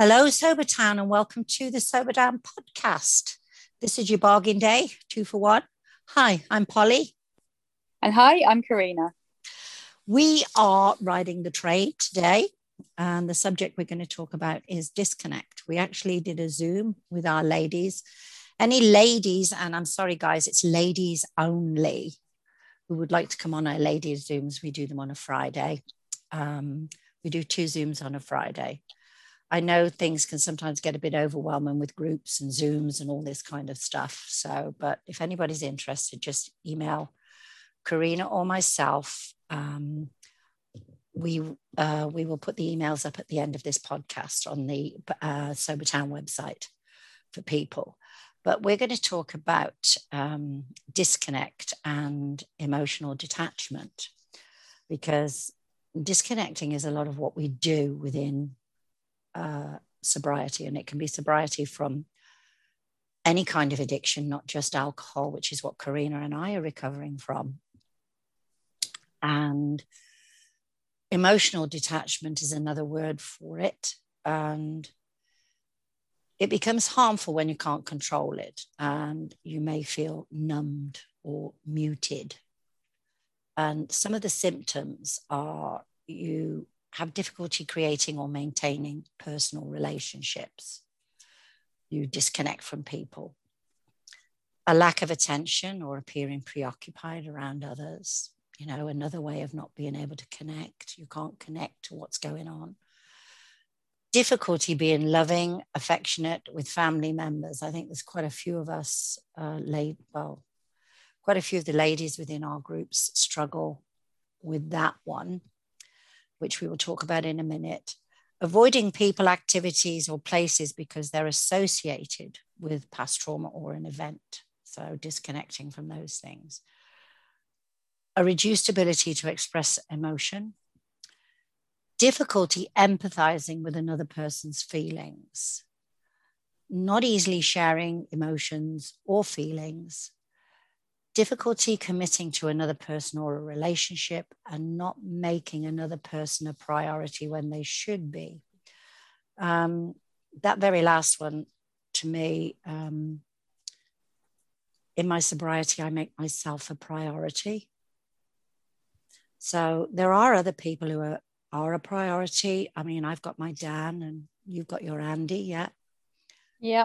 Hello, Sober Town, and welcome to the Sober Town podcast. This is your bargain day, two for one. Hi, I'm Polly. And hi, I'm Karina. We are riding the train today, and the subject we're going to talk about is disconnect. We actually did a Zoom with our ladies. Any ladies, and I'm sorry, guys, it's ladies only who would like to come on our ladies' Zooms. We do them on a Friday. Um, we do two Zooms on a Friday. I know things can sometimes get a bit overwhelming with groups and Zooms and all this kind of stuff. So, but if anybody's interested, just email Karina or myself. Um, we uh, we will put the emails up at the end of this podcast on the uh, Sober Town website for people. But we're going to talk about um, disconnect and emotional detachment because disconnecting is a lot of what we do within uh, sobriety, and it can be sobriety from any kind of addiction, not just alcohol, which is what Karina and I are recovering from. And emotional detachment is another word for it. And it becomes harmful when you can't control it, and you may feel numbed or muted. And some of the symptoms are you have difficulty creating or maintaining personal relationships. You disconnect from people. A lack of attention or appearing preoccupied around others. You know, another way of not being able to connect. You can't connect to what's going on. Difficulty being loving, affectionate with family members. I think there's quite a few of us, uh, laid, well, quite a few of the ladies within our groups struggle with that one which we will talk about in a minute, avoiding people, activities, or places because they're associated with past trauma or an event. So, disconnecting from those things. A reduced ability to express emotion, difficulty empathizing with another person's feelings, not easily sharing emotions or feelings, difficulty committing to another person or a relationship and not making another person a priority when they should be. Um, that very last one, to me, um, in my sobriety, I make myself a priority. So there are other people who are, are a priority. I mean, I've got my Dan and you've got your Andy, yeah? Yeah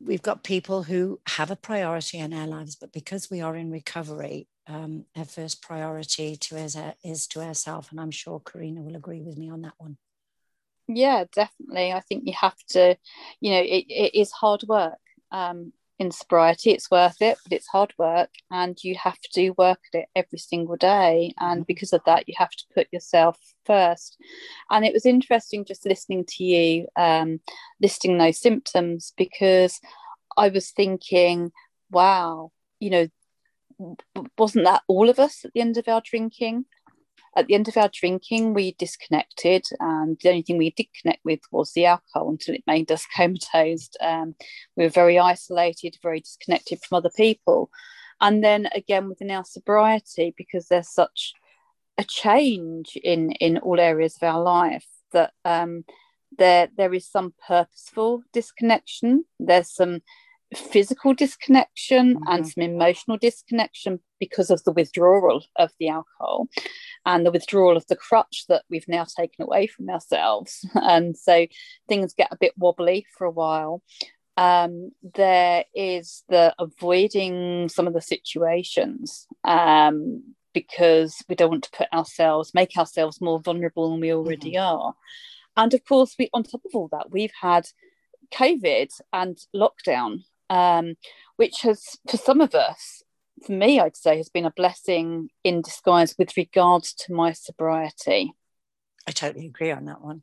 we've got people who have a priority in our lives, but because we are in recovery, um, our first priority to is, is to ourselves. And I'm sure Karina will agree with me on that one. Yeah, definitely. I think you have to, you know, it, it is hard work. Um, in sobriety, it's worth it, but it's hard work and you have to work at it every single day. And mm-hmm. because of that, you have to put yourself first. And it was interesting just listening to you um, listing those symptoms because I was thinking, wow, you know, wasn't that all of us at the end of our drinking? At the end of our drinking, we disconnected, and the only thing we did connect with was the alcohol until it made us comatose. Um, we were very isolated, very disconnected from other people. And then again, within our sobriety, because there's such a change in in all areas of our life that um, there there is some purposeful disconnection. There's some physical disconnection mm-hmm. and some emotional disconnection because of the withdrawal of the alcohol and the withdrawal of the crutch that we've now taken away from ourselves. And so things get a bit wobbly for a while. Um, there is the avoiding some of the situations um, because we don't want to put ourselves, make ourselves more vulnerable than we already mm-hmm. are. And of course, we on top of all that, we've had COVID and lockdown, um, which has, for some of us, for me, I'd say, has been a blessing in disguise with regards to my sobriety. I totally agree on that one.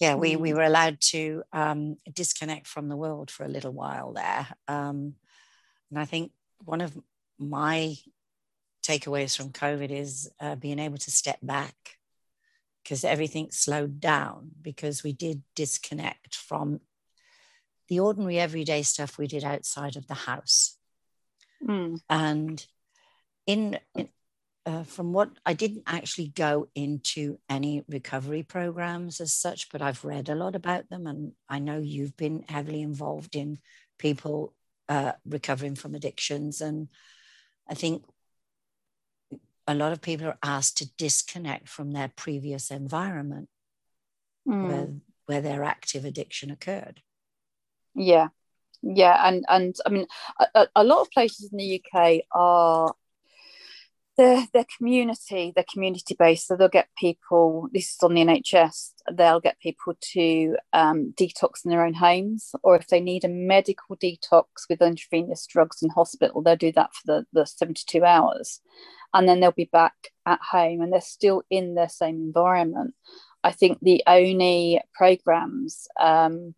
Yeah, we, we mm. were allowed to um, disconnect from the world for a little while there. Um, and I think one of my takeaways from COVID is uh, being able to step back because everything slowed down because we did disconnect from the ordinary everyday stuff we did outside of the house. Mm. And in, in uh, from what I didn't actually go into any recovery programs as such, but I've read a lot about them. And I know you've been heavily involved in people uh, recovering from addictions. And I think a lot of people are asked to disconnect from their previous environment mm. where, where their active addiction occurred. Yeah. Yeah. And, and I mean, a, a lot of places in the UK are their their community, they're community based. So they'll get people. This is on the NHS. They'll get people to um, detox in their own homes, or if they need a medical detox with intravenous drugs in hospital, they'll do that for the the seventy two hours, and then they'll be back at home, and they're still in their same environment. I think the only programs um,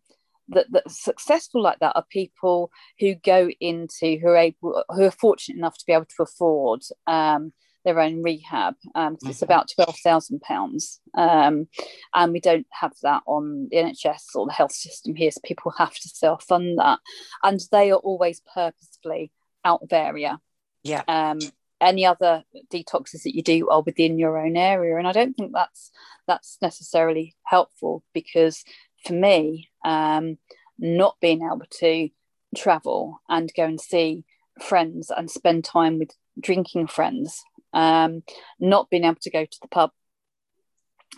that, that are successful like that are people who go into who are able who are fortunate enough to be able to afford um, their own rehab um, mm-hmm. it's about twelve thousand pounds, um, and we don't have that on the NHS or the health system here. So people have to self fund that, and they are always purposefully out of area. Yeah. Um, any other detoxes that you do are within your own area, and I don't think that's that's necessarily helpful because for me, um, not being able to travel and go and see friends and spend time with drinking friends, um, not being able to go to the pub.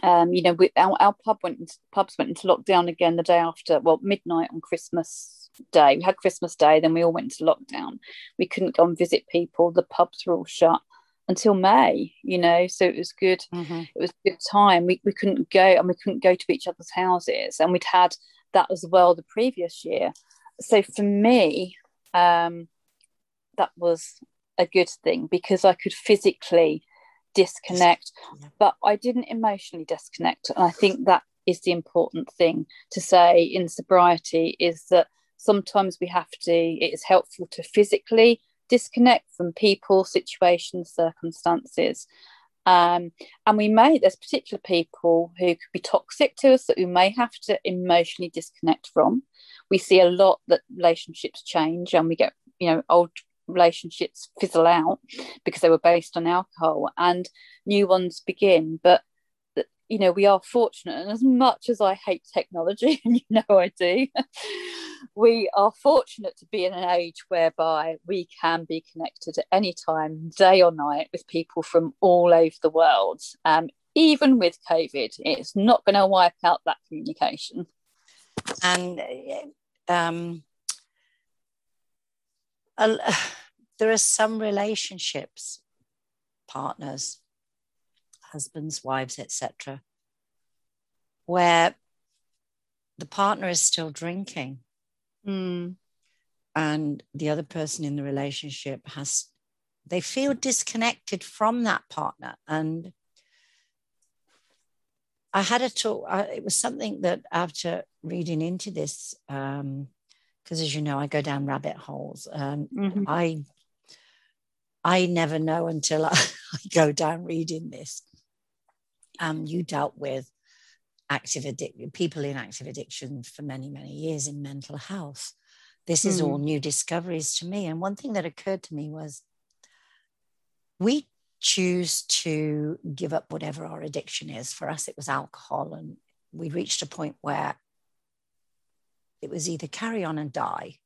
Um, you know, we, our, our pub went into, pubs went into lockdown again the day after, well, midnight on Christmas Day. We had Christmas Day, then we all went into lockdown. We couldn't go and visit people. The pubs were all shut until May, you know, so it was good. Mm-hmm. It was a good time. We, we couldn't go and we couldn't go to each other's houses, and we'd had that as well the previous year. So for me, um, that was a good thing because I could physically disconnect, but I didn't emotionally disconnect. And I think that is the important thing to say in sobriety is that sometimes we have to, it is helpful to physically disconnect from people, situations, circumstances. Um, and we may, there's particular people who could be toxic to us that we may have to emotionally disconnect from. We see a lot that relationships change and we get, you know, old relationships fizzle out because they were based on alcohol and new ones begin. But you know we are fortunate and as much as i hate technology and you know i do we are fortunate to be in an age whereby we can be connected at any time day or night with people from all over the world. Um, even with covid it's not going to wipe out that communication. And um, there are some relationships partners husbands, wives, etc., where the partner is still drinking. Mm. And the other person in the relationship has, they feel disconnected from that partner. And I had a talk, I, it was something that after reading into this, because um, as you know, I go down rabbit holes. Um, mm-hmm. I I never know until I, I, go down reading this um, you dealt with active addiction, people in active addiction for many, many years in mental health. This is mm. all new discoveries to me. And one thing that occurred to me was we choose to give up whatever our addiction is. For us, it was alcohol. And we reached a point where it was either carry on and die,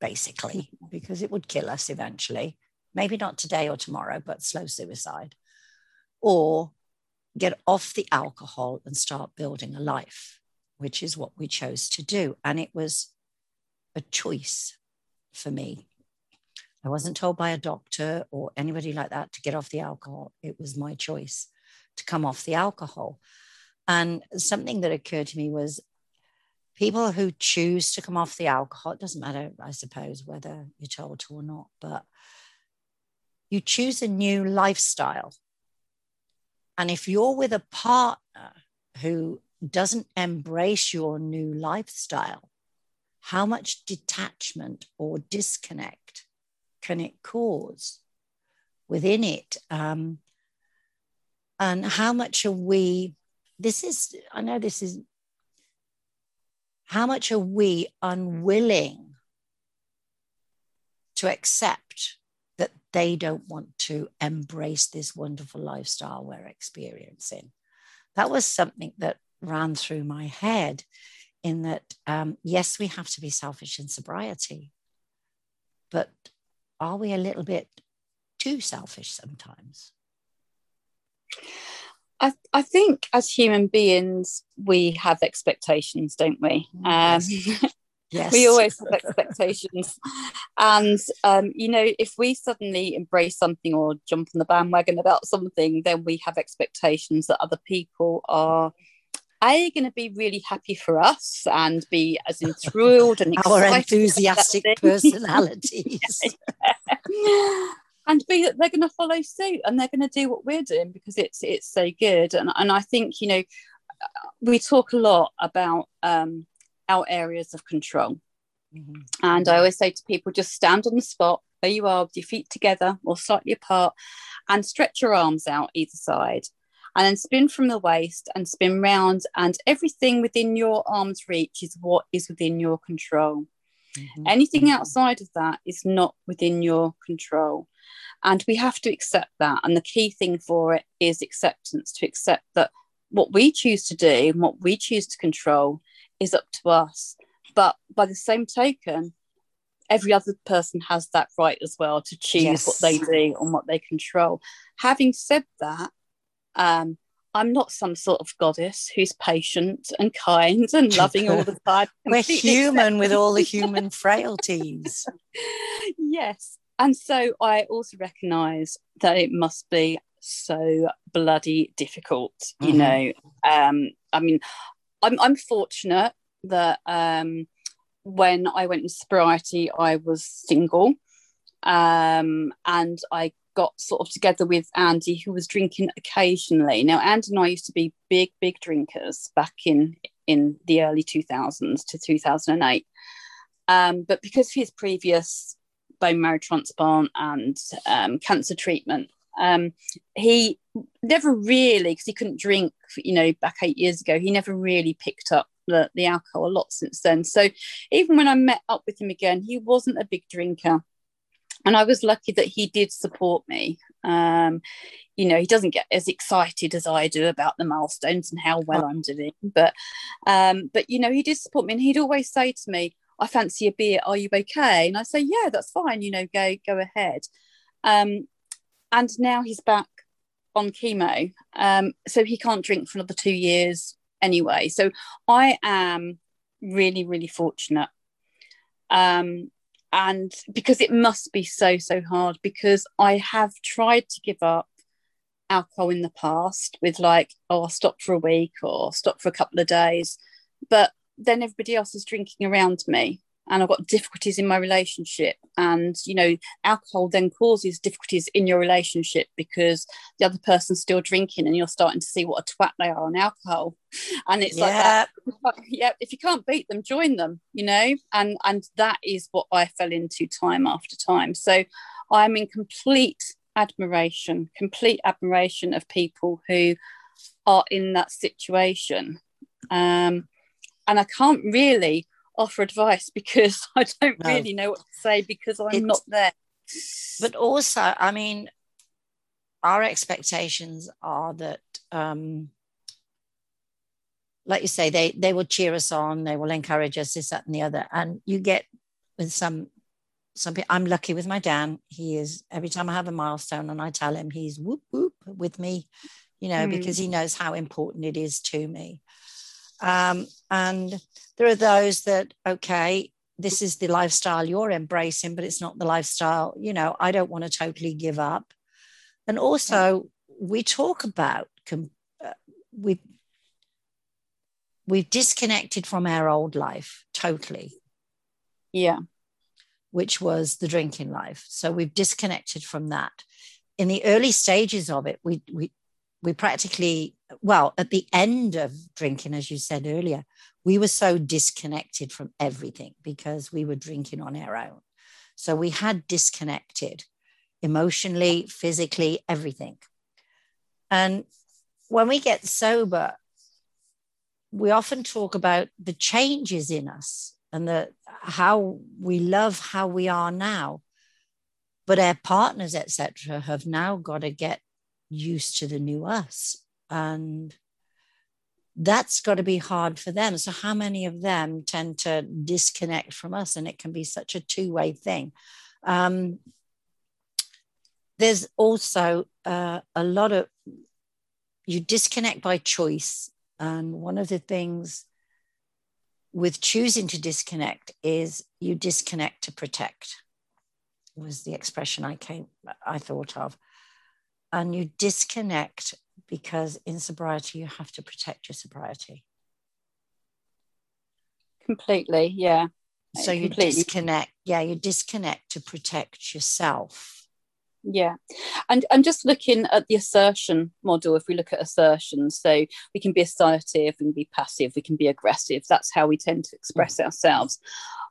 basically, because it would kill us eventually. Maybe not today or tomorrow, but slow suicide. Or get off the alcohol and start building a life, which is what we chose to do. And it was a choice for me. I wasn't told by a doctor or anybody like that to get off the alcohol. It was my choice to come off the alcohol. And something that occurred to me was people who choose to come off the alcohol, it doesn't matter, I suppose, whether you're told to or not, but you choose a new lifestyle and if you're with a partner who doesn't embrace your new lifestyle, how much detachment or disconnect can it cause within it? Um, and how much are we, this is, I know this is, how much are we unwilling to accept they don't want to embrace this wonderful lifestyle we're experiencing. That was something that ran through my head in that, um, yes, we have to be selfish in sobriety, but are we a little bit too selfish sometimes? I, I think as human beings, we have expectations, don't we? Um, Yes. we always have expectations. and, um, you know, if we suddenly embrace something or jump on the bandwagon about something, then we have expectations that other people are a going to be really happy for us and be as enthralled and our enthusiastic personalities and be that they're going to follow suit and they're going to do what we're doing because it's it's so good and, and i think you know we talk a lot about um, our areas of control mm-hmm. and i always say to people just stand on the spot where you are with your feet together or slightly apart and stretch your arms out either side and then spin from the waist and spin round and everything within your arm's reach is what is within your control mm-hmm. anything mm-hmm. outside of that is not within your control and we have to accept that. And the key thing for it is acceptance to accept that what we choose to do and what we choose to control is up to us. But by the same token, every other person has that right as well to choose yes. what they do and what they control. Having said that, um, I'm not some sort of goddess who's patient and kind and loving all the time. We're human with all the human frailties. yes and so I also recognise that it must be so bloody difficult. You mm-hmm. know, um, I mean, I'm I'm fortunate that um, when I went in sobriety, I was single, um, and I got sort of together with Andy, who was drinking occasionally. Now, Andy and I used to be big, big drinkers back in in the early 2000s to 2008. Um, but because of his previous bone marrow transplant and um, cancer treatment. Um, he never really, because he couldn't drink, you know, back eight years ago, he never really picked up the, the alcohol a lot since then. So even when I met up with him again, he wasn't a big drinker. And I was lucky that he did support me. Um, you know, he doesn't get as excited as I do about the milestones and how well I'm doing, but um, but you know, he did support me, and he'd always say to me, I fancy a beer. Are you okay? And I say, yeah, that's fine. You know, go go ahead. Um, and now he's back on chemo, um, so he can't drink for another two years anyway. So I am really, really fortunate. Um, and because it must be so so hard because I have tried to give up alcohol in the past with like oh I'll stop for a week or stop for a couple of days but then everybody else is drinking around me and I've got difficulties in my relationship. And, you know, alcohol then causes difficulties in your relationship because the other person's still drinking and you're starting to see what a twat they are on alcohol. And it's yeah. like, yeah, if you can't beat them, join them, you know? And, and that is what I fell into time after time. So I'm in complete admiration, complete admiration of people who are in that situation. Um, and I can't really offer advice because I don't no. really know what to say because I'm it's, not there. But also, I mean, our expectations are that, um, like you say, they they will cheer us on, they will encourage us, this, that, and the other. And you get with some some people. I'm lucky with my Dan. He is every time I have a milestone and I tell him he's whoop whoop with me, you know, mm. because he knows how important it is to me. Um, and there are those that, okay, this is the lifestyle you're embracing, but it's not the lifestyle, you know, I don't want to totally give up. And also, we talk about, uh, we, we've disconnected from our old life totally. Yeah. Which was the drinking life. So we've disconnected from that. In the early stages of it, we, we, we practically, well, at the end of drinking, as you said earlier, we were so disconnected from everything because we were drinking on our own. So we had disconnected emotionally, physically, everything. And when we get sober, we often talk about the changes in us and the how we love how we are now. but our partners etc have now got to get used to the new us. And that's got to be hard for them. So how many of them tend to disconnect from us? And it can be such a two-way thing. Um, there's also uh, a lot of you disconnect by choice. And one of the things with choosing to disconnect is you disconnect to protect was the expression I came I thought of. And you disconnect because in sobriety you have to protect your sobriety. Completely, yeah. So you Completely. disconnect, yeah, you disconnect to protect yourself yeah and and just looking at the assertion model if we look at assertions so we can be assertive and be passive we can be aggressive that's how we tend to express mm. ourselves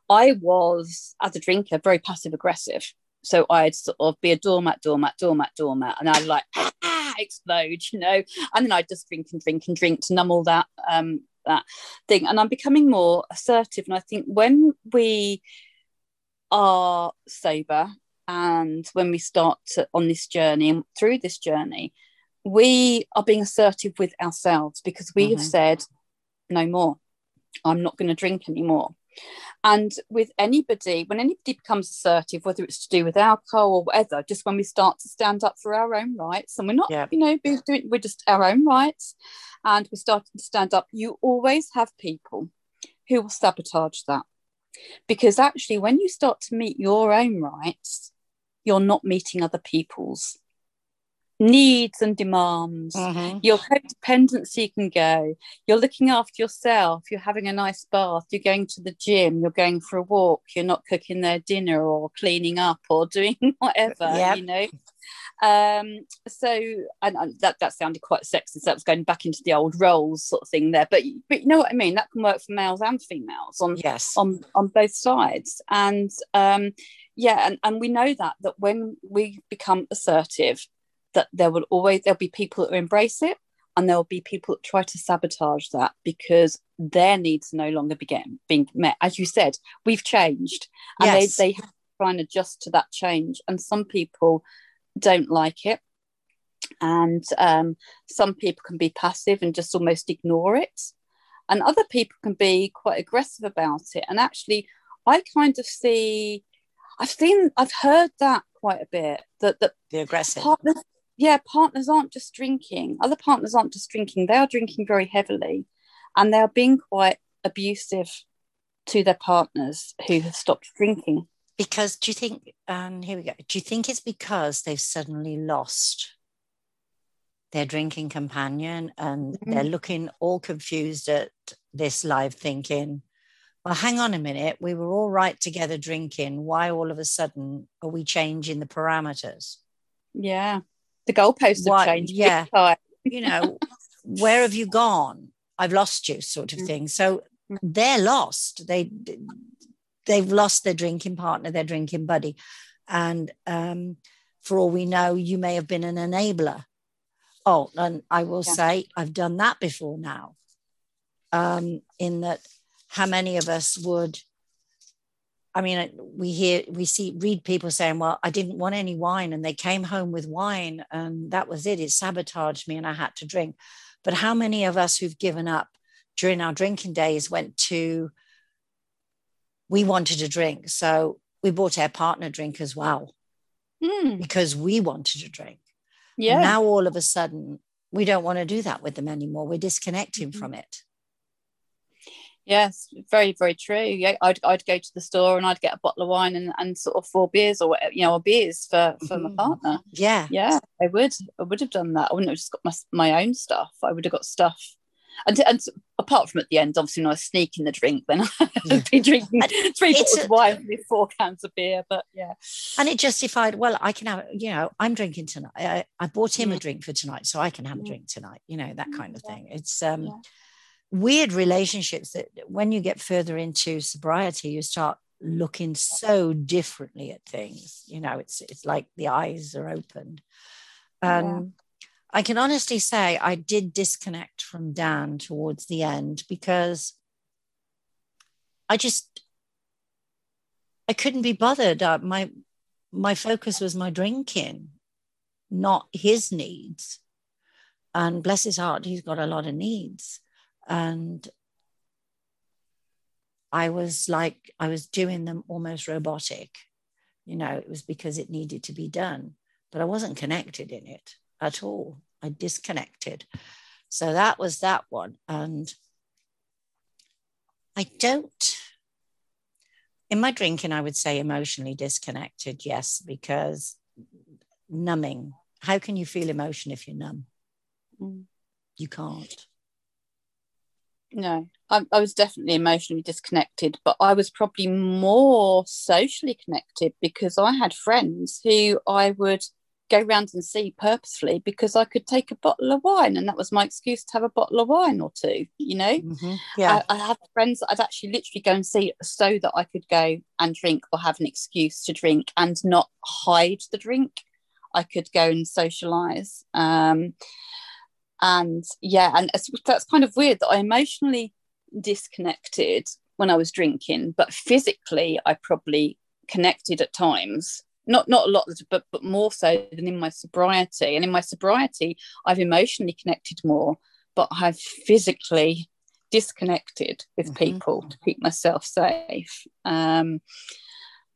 i was as a drinker very passive aggressive so i'd sort of be a doormat doormat doormat doormat and i'd like ah, explode you know? And then i'd just drink and drink and drink to numb all that um that thing. And i'm becoming more assertive and i think when we are sober and when we start to, on this journey and through this journey we are being assertive with ourselves because we mm-hmm. have said no more. I'm not going to drink anymore and with anybody when anybody becomes assertive whether it's to do with alcohol or whatever just when we start to stand up for our own rights and we're not yeah. you know doing, we're just our own rights and we're starting to stand up you always have people who will sabotage that because actually when you start to meet your own rights you're not meeting other people's needs and demands. Mm-hmm. Your codependency can go. You're looking after yourself. You're having a nice bath. You're going to the gym. You're going for a walk. You're not cooking their dinner or cleaning up or doing whatever, yep. you know. Um, so, and, and, that that sounded quite sexist. That was going back into the old roles sort of thing there. But but you know what I mean. That can work for males and females on yes on on both sides. And um, yeah and, and we know that that when we become assertive that there will always there'll be people that embrace it and there will be people that try to sabotage that because their needs no longer begin being met as you said we've changed and yes. they, they have to try and adjust to that change and some people don't like it and um, some people can be passive and just almost ignore it and other people can be quite aggressive about it and actually i kind of see I've seen, I've heard that quite a bit. That that the aggressive partners, yeah, partners aren't just drinking. Other partners aren't just drinking; they are drinking very heavily, and they are being quite abusive to their partners who have stopped drinking. Because do you think? And um, here we go. Do you think it's because they've suddenly lost their drinking companion and mm-hmm. they're looking all confused at this live thinking well, hang on a minute, we were all right together drinking. Why all of a sudden are we changing the parameters? Yeah. The goalposts have changed. Yeah. you know, where have you gone? I've lost you, sort of mm. thing. So they're lost. They they've lost their drinking partner, their drinking buddy. And um, for all we know, you may have been an enabler. Oh, and I will yeah. say I've done that before now. Um, in that how many of us would I mean, we hear, we see, read people saying, well, I didn't want any wine and they came home with wine and that was it. It sabotaged me and I had to drink. But how many of us who've given up during our drinking days went to, we wanted to drink. So we bought our partner drink as well mm. because we wanted to drink. Yeah. And now all of a sudden, we don't want to do that with them anymore. We're disconnecting mm-hmm. from it. Yes, very, very true. Yeah, I'd, I'd go to the store and I'd get a bottle of wine and, and sort of four beers or you know, or beers for, for mm-hmm. my partner. Yeah. Yeah, I would. I would have done that. I wouldn't have just got my, my own stuff. I would have got stuff. And, and apart from at the end, obviously, when I was sneaking the drink, then I'd be drinking three bottles of wine with four cans of beer. But yeah. And it justified, well, I can have, you know, I'm drinking tonight. I, I bought him a drink for tonight, so I can have a drink tonight, you know, that kind of thing. It's, um, weird relationships that when you get further into sobriety, you start looking so differently at things. You know, it's it's like the eyes are opened. And yeah. I can honestly say I did disconnect from Dan towards the end because I just I couldn't be bothered. Uh, my my focus was my drinking, not his needs. And bless his heart, he's got a lot of needs. And I was like, I was doing them almost robotic. You know, it was because it needed to be done, but I wasn't connected in it at all. I disconnected. So that was that one. And I don't, in my drinking, I would say emotionally disconnected, yes, because numbing. How can you feel emotion if you're numb? Mm. You can't. No, I, I, was definitely emotionally disconnected, but I was probably more socially connected because I had friends who I would go round and see purposefully because I could take a bottle of wine and that was my excuse to have a bottle of wine or two, you know? Mm-hmm. Yeah. I, I have friends that I'd actually literally go and see so that I could go and drink or have an excuse to drink and not hide the drink. I could go and socialize. Um, and yeah, and that's kind of weird that I emotionally disconnected when I was drinking, but physically I probably connected at times. Not not a lot but but more so than in my sobriety. And in my sobriety i've emotionally connected more but i've physically disconnected with mm-hmm. people to keep myself safe. Um,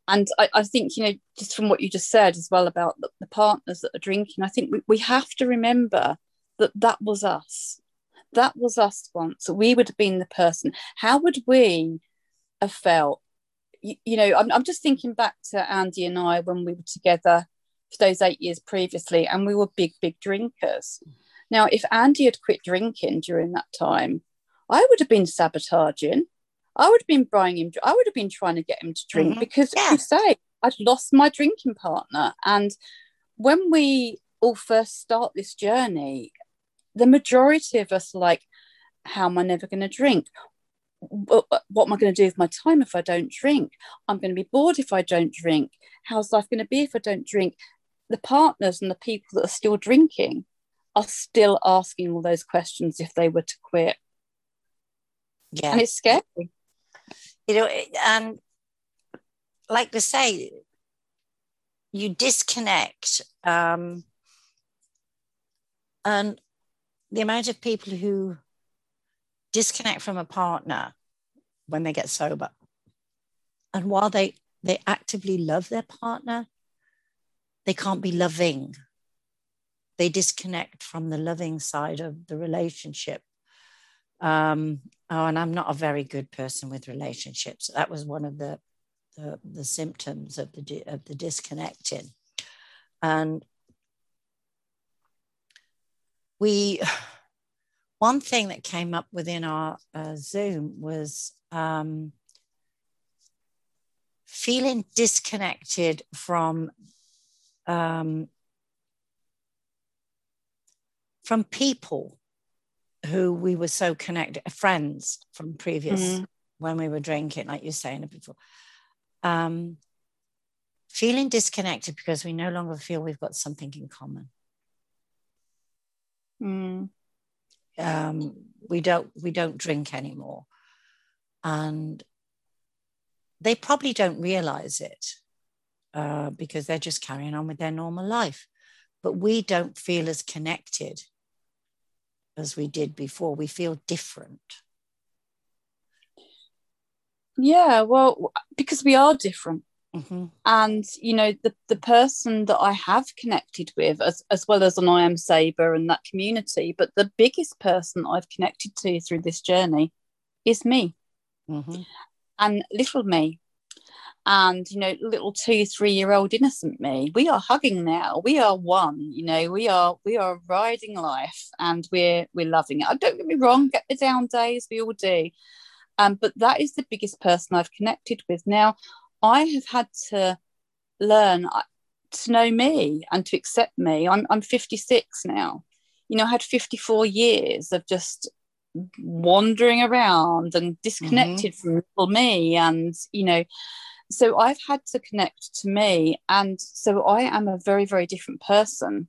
and I, I, think you know just from what you just said as well about the, the partners that are drinking i think we, we have to remember that that was us that was us once we would have been the person how would we have felt you, you know, I'm, I'm just thinking back to Andy and I when we were together for those eight years previously, and we were big, big drinkers. Now, if Andy had quit drinking during that time, I would have been sabotaging. I would have been buying him. I would have been trying to get him to drink mm-hmm. because, yeah. you say, I'd lost my drinking partner. And when we all first start this journey, the majority of us are like, how am I never going to drink? what, am I going to do with my time if I don't drink? I'm going to be bored if I don't drink. How's life going to be if I don't drink? The partners and the people that are still drinking are still asking all those questions if they were to quit. Yeah. And it's scary. You know, and like to say, you disconnect. Um, and the amount of people who disconnect from a partner when they get sober. And while they, they actively love their partner, they can't be loving. They disconnect from the loving side of the relationship. Um, oh, and I'm not a very good person with relationships. That was one of the the, the symptoms of the of the disconnecting, and we one thing that came up within our uh, Zoom was um, feeling disconnected from um, from people who we were so connected, friends from previous mm-hmm. when we were drinking, like you're saying before. Um, feeling disconnected because we no longer feel we've got something in common. Mm. Um, we don't we don't drink anymore. And they probably don't realize it uh, because they're just carrying on with their normal life. But we don't feel as connected as we did before. We feel different. Yeah well because we are different Mm-hmm. And you know, the the person that I have connected with, as as well as an I Am Sober and that community, but the biggest person I've connected to through this journey is me, mm-hmm. and little me, and you know, little two three year old innocent me. We are hugging now. We are one. You know, we are we are riding life, and we're we're loving it. Don't get me wrong. Get the down days. We all do. Um, but that is the biggest person I've connected with now. I have had to learn uh, to know me and to accept me. I'm, I'm 56 now. You know, I had 54 years of just wandering around and disconnected mm-hmm. from me. And, you know, so I've had to connect to me. And so I am a very, very different person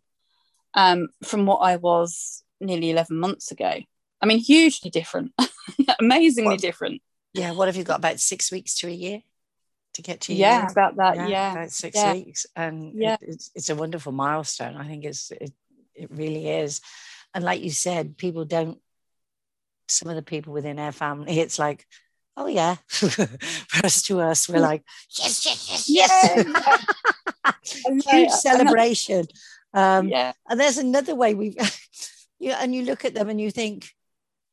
um, from what I was nearly 11 months ago. I mean, hugely different, amazingly different. Yeah. What have you got? About six weeks to a year? To get to yeah years. about that yeah, yeah. about six yeah. weeks and yeah. It, it's, it's a wonderful milestone i think it's it, it really is and like you said people don't some of the people within our family it's like oh yeah whereas to us we're like yes yes yes yes huge celebration um yeah and there's another way we you and you look at them and you think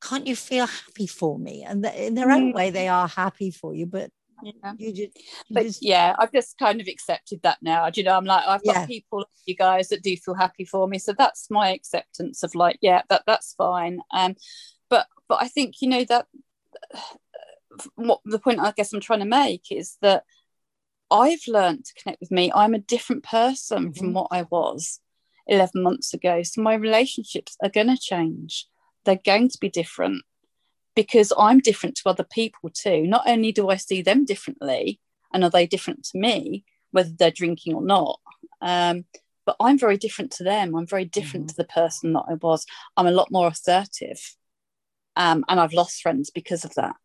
can't you feel happy for me and in their own mm. way they are happy for you but yeah. You just, you but just... yeah, I've just kind of accepted that now. Do you know, I'm like, I've got yeah. people, you guys, that do feel happy for me. So that's my acceptance of like, yeah, that that's fine. Um, but but I think you know that what the point I guess I'm trying to make is that I've learned to connect with me. I'm a different person mm-hmm. from what I was 11 months ago. So my relationships are going to change. They're going to be different because I'm different to other people too. Not only do I see them differently, and are they different to me, whether they're drinking or not, um, but I'm very different to them. I'm very different mm-hmm. to the person that I was. I'm a lot more assertive. Um, and I've lost friends because of that,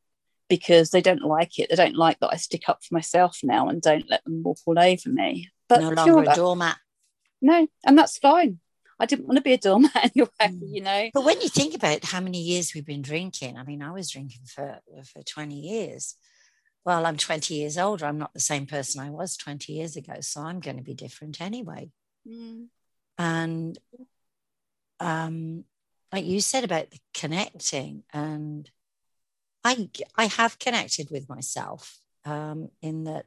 because they don't like it. They don't like that I stick up for myself now and don't let them walk all over me. But no longer a doormat. No, and that's fine. I didn't want to be a doormat anyway, mm. you know. But when you think about how many years we've been drinking, I mean, I was drinking for for 20 years. Well, I'm 20 years older. I'm not the same person I was 20 years ago. So I'm going to be different anyway. Mm. And um, like you said about the connecting, and I I have connected with myself um, in that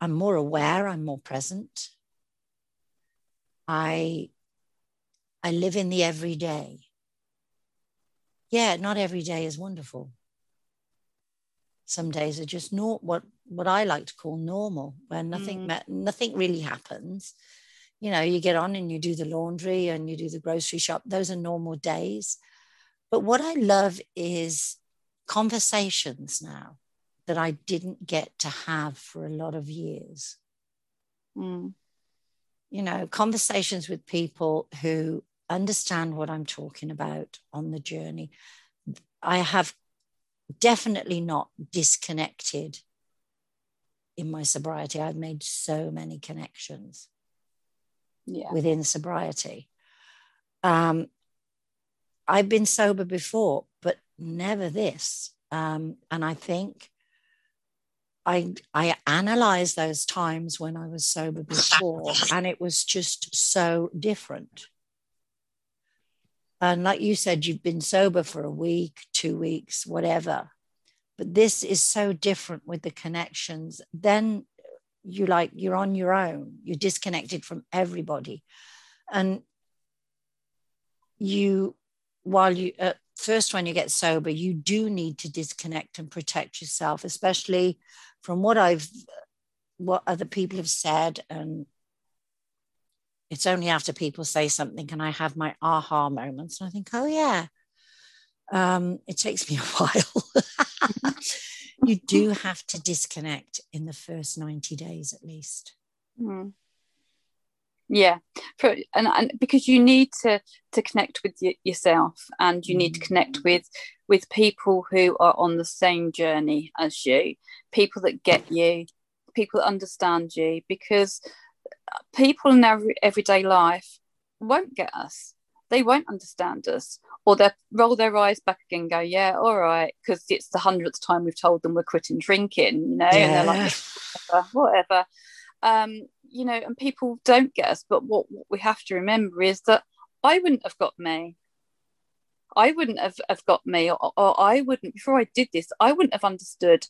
I'm more aware, I'm more present. I I live in the everyday. Yeah, not every day is wonderful. Some days are just not what what I like to call normal, where nothing mm. nothing really happens. You know, you get on and you do the laundry and you do the grocery shop. Those are normal days. But what I love is conversations now that I didn't get to have for a lot of years. Mm. You know, conversations with people who understand what I'm talking about on the journey. I have definitely not disconnected in my sobriety. I've made so many connections yeah. within sobriety. Um, I've been sober before, but never this. Um, and I think I I analyzed those times when I was sober before, and it was just so different. And like you said, you've been sober for a week, two weeks, whatever. But this is so different with the connections. Then you like you're on your own. You're disconnected from everybody, and you while you first when you get sober, you do need to disconnect and protect yourself, especially from what I've what other people have said and it's only after people say something and I have my aha moments and I think, oh yeah, um, it takes me a while. you do have to disconnect in the first 90 days at least. Mm. Yeah, For, and, and because you need to to connect with y- yourself, and you need to connect mm. with with people who are on the same journey as you, people that get you, people that understand you, because people in their everyday life won't get us. They won't understand us, or they'll roll their eyes back again, and go, "Yeah, all right," because it's the hundredth time we've told them we're quitting drinking, you know, yeah. and they're like, whatever. whatever. Um, you know, and people don't get us. But what, what we have to remember is that I wouldn't have got me. I wouldn't have, have got me, or, or I wouldn't, before I did this, I wouldn't have understood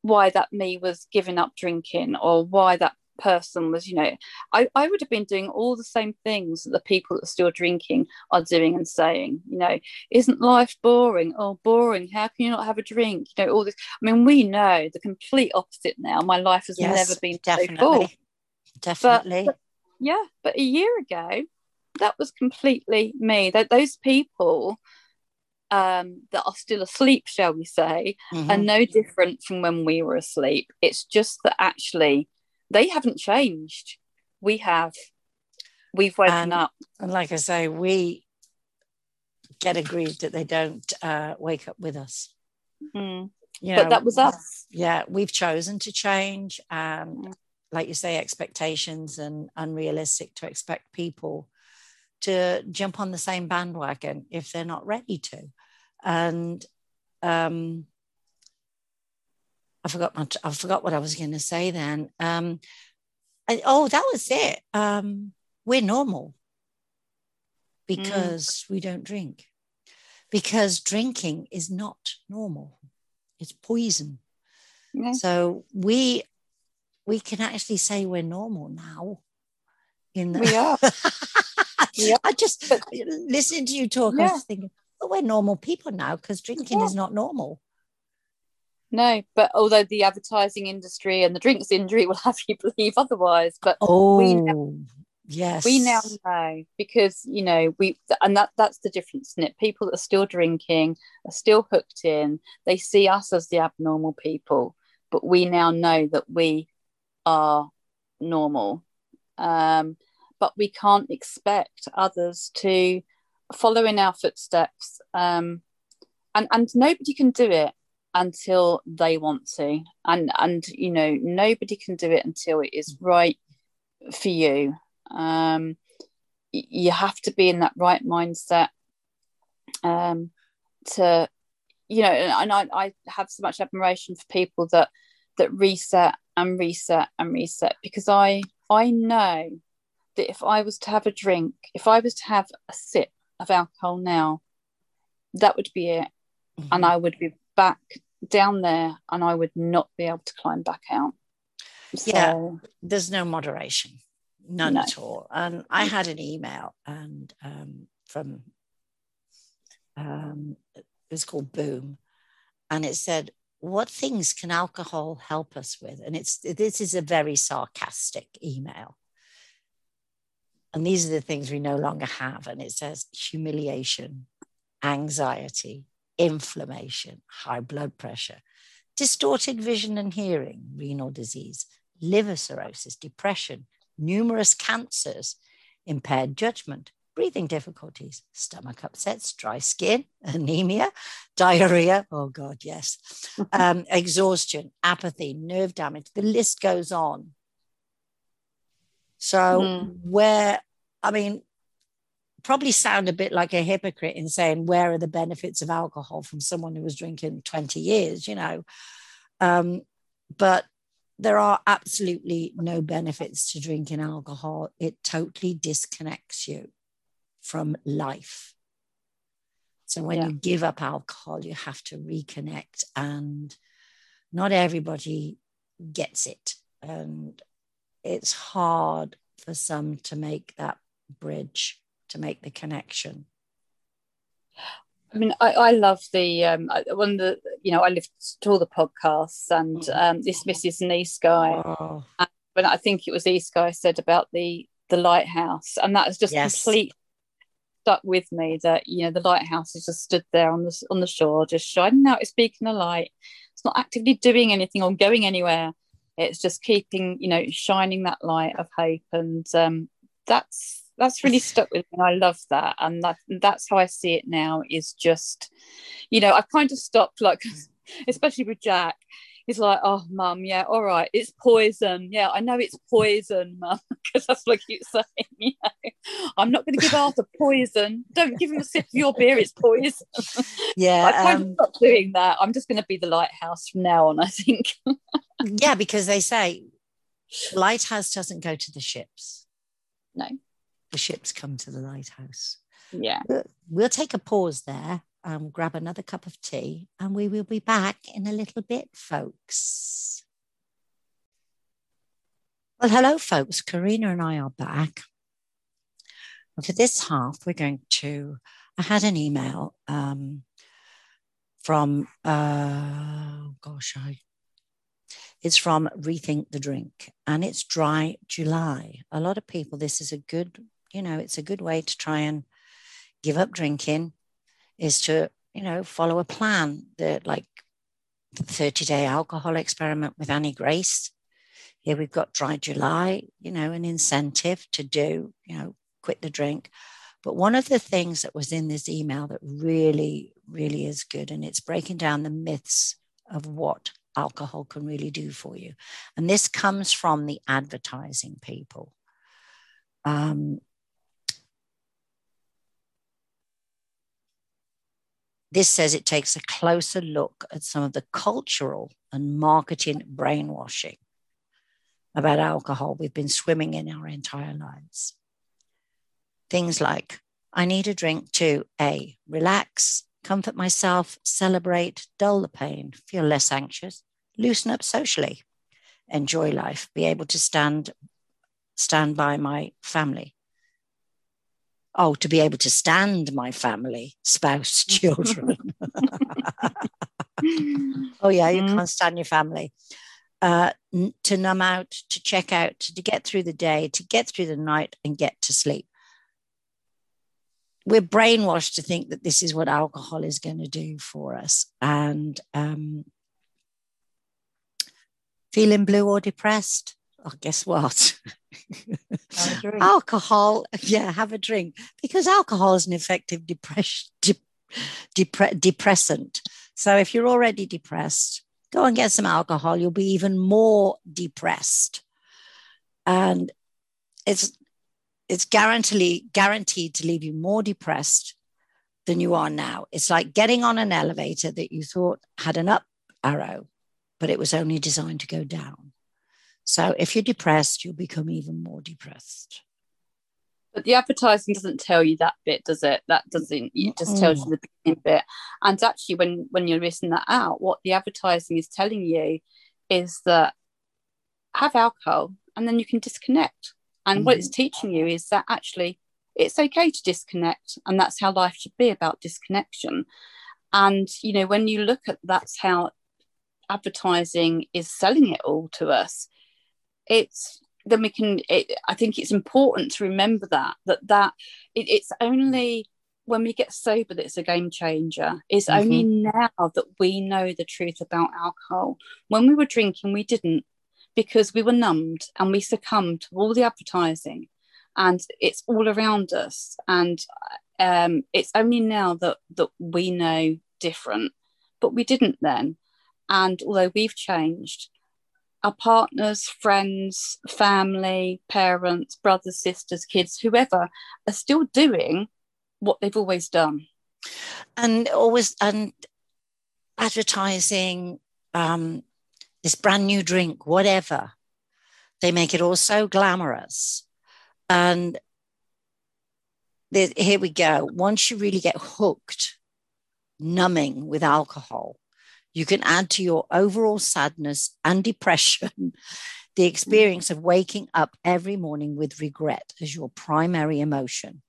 why that me was giving up drinking or why that person was, you know, I, I would have been doing all the same things that the people that are still drinking are doing and saying, you know, isn't life boring? Oh, boring. How can you not have a drink? You know, all this. I mean, we know the complete opposite now. My life has yes, never been definitely. so full. Definitely. But, but, yeah, but a year ago, that was completely me. That those people um, that are still asleep, shall we say, mm-hmm. are no different from when we were asleep. It's just that actually they haven't changed. We have. We've woken and, up. And like I say, we get aggrieved that they don't uh, wake up with us. Mm. You know, but that was us. Yeah, we've chosen to change. And mm. like you say, expectations and unrealistic to expect people to jump on the same bandwagon if they're not ready to. And um, I forgot my, I forgot what I was going to say then. Um, I, oh, that was it. Um, we're normal because mm. we don't drink. Because drinking is not normal. It's poison. Yeah. So we we can actually say we're normal now. In the we are. yeah. I just listening to you talk, yeah. I was thinking, well, we're normal people now because drinking yeah. is not normal. No, but although the advertising industry and the drinks industry will have you believe otherwise, but oh, we now, yes, we now know because you know we and that that's the difference, isn't it? People that are still drinking are still hooked in. They see us as the abnormal people, but we now know that we are normal. Um, but we can't expect others to follow in our footsteps. Um, and and nobody can do it until they want to. And and you know nobody can do it until it is right for you. Um you have to be in that right mindset um to you know and I, I have so much admiration for people that that reset and reset and reset because i i know that if i was to have a drink if i was to have a sip of alcohol now that would be it. Mm-hmm. and i would be back down there and I would not be able to climb back out. So, yeah, there's no moderation, none no. at all. And I had an email and um, from um, it was called Boom, and it said, "What things can alcohol help us with?" And it's this is a very sarcastic email. And these are the things we no longer have. And it says humiliation, anxiety, inflammation, high blood pressure, distorted vision and hearing, renal disease, liver cirrhosis, depression, numerous cancers, impaired judgment, breathing difficulties, stomach upsets, dry skin, anemia, diarrhea, oh God, yes, um, exhaustion, apathy, nerve damage, the list goes on. So, mm. where, I mean, probably sound a bit like a hypocrite in saying where are the benefits of alcohol from someone who was drinking 20 years? You know? Um, but there are absolutely no benefits to drinking alcohol. It totally disconnects you from life. So when yeah. you give up alcohol you have to reconnect and not everybody gets it. And it's hard for some to make that bridge to make the connection. I mean, I, I love the um, one of the you know I listened to all the podcasts and mm. um, this Mrs. Nice guy, oh. and I think it was East guy said about the the lighthouse, and that has just yes. complete stuck with me that you know the lighthouse is just stood there on the on the shore, just shining out its beacon of light. It's not actively doing anything or going anywhere. It's just keeping you know shining that light of hope, and um, that's that's really stuck with me. I love that, and that that's how I see it now. Is just, you know, I've kind of stopped like, especially with Jack. He's like, "Oh, mum, yeah, all right, it's poison. Yeah, I know it's poison, mum, because that's what you saying. You know, I'm not going to give Arthur poison. Don't give him a sip of your beer. It's poison. Yeah, I kind um, of stopped doing that. I'm just going to be the lighthouse from now on. I think. yeah, because they say lighthouse doesn't go to the ships. No the ships come to the lighthouse. Yeah. We'll take a pause there, um, grab another cup of tea, and we will be back in a little bit, folks. Well, hello, folks. Karina and I are back. And for this half, we're going to. I had an email um, from, uh, gosh, I it's from Rethink the Drink and it's dry July. A lot of people, this is a good you know, it's a good way to try and give up drinking is to, you know, follow a plan that like the 30 day alcohol experiment with Annie Grace. Here we've got Dry July, you know, an incentive to do, you know, quit the drink. But one of the things that was in this email that really, really is good, and it's breaking down the myths of what alcohol can really do for you. And this comes from the advertising people. Um, this says it takes a closer look at some of the cultural and marketing brainwashing about alcohol we've been swimming in our entire lives. Things like, I need a drink to A, relax, comfort myself, celebrate, dull the pain, feel less anxious, loosen up socially, enjoy life, be able to stand stand by my family. Oh, to be able to stand my family, spouse, children. oh yeah, you mm-hmm. can't stand your family. Uh, n- to numb out, to check out, to get through the day, to get through the night and get to sleep we're brainwashed to think that this is what alcohol is going to do for us. And um, feeling blue or depressed, oh, guess what? alcohol, yeah, have a drink because alcohol is an effective depression, de- depre- depressant. So if you're already depressed, go and get some alcohol. You'll be even more depressed. And it's it's guaranteed guaranteed to leave you more depressed than you are now. It's like getting on an elevator that you thought had an up arrow, but it was only designed to go down. So if you're depressed, you'll become even more depressed. But the advertising doesn't tell you that bit, does it? That doesn't. It just tells you the beginning bit. And actually, when when you're missing that out, what the advertising is telling you is that have alcohol, and then you can disconnect. And mm-hmm. what it's mm-hmm. teaching you is that actually it's okay to disconnect, and that's how life should be about disconnection. And you know, when you look at that's how advertising is selling it all to us, it's then we can. It, I think it's important to remember that that that it, it's only when we get sober that it's a game changer. It's mm-hmm. only now that we know the truth about alcohol. When we were drinking, we didn't because we were numbed and we succumbed to all the advertising and it's all around us and um, it's only now that that we know different but we didn't then and although we've changed our partners friends family parents brothers sisters kids whoever are still doing what they've always done and always and advertising um, this brand new drink, whatever. They make it all so glamorous. And here we go. Once you really get hooked, numbing with alcohol, you can add to your overall sadness and depression the experience of waking up every morning with regret as your primary emotion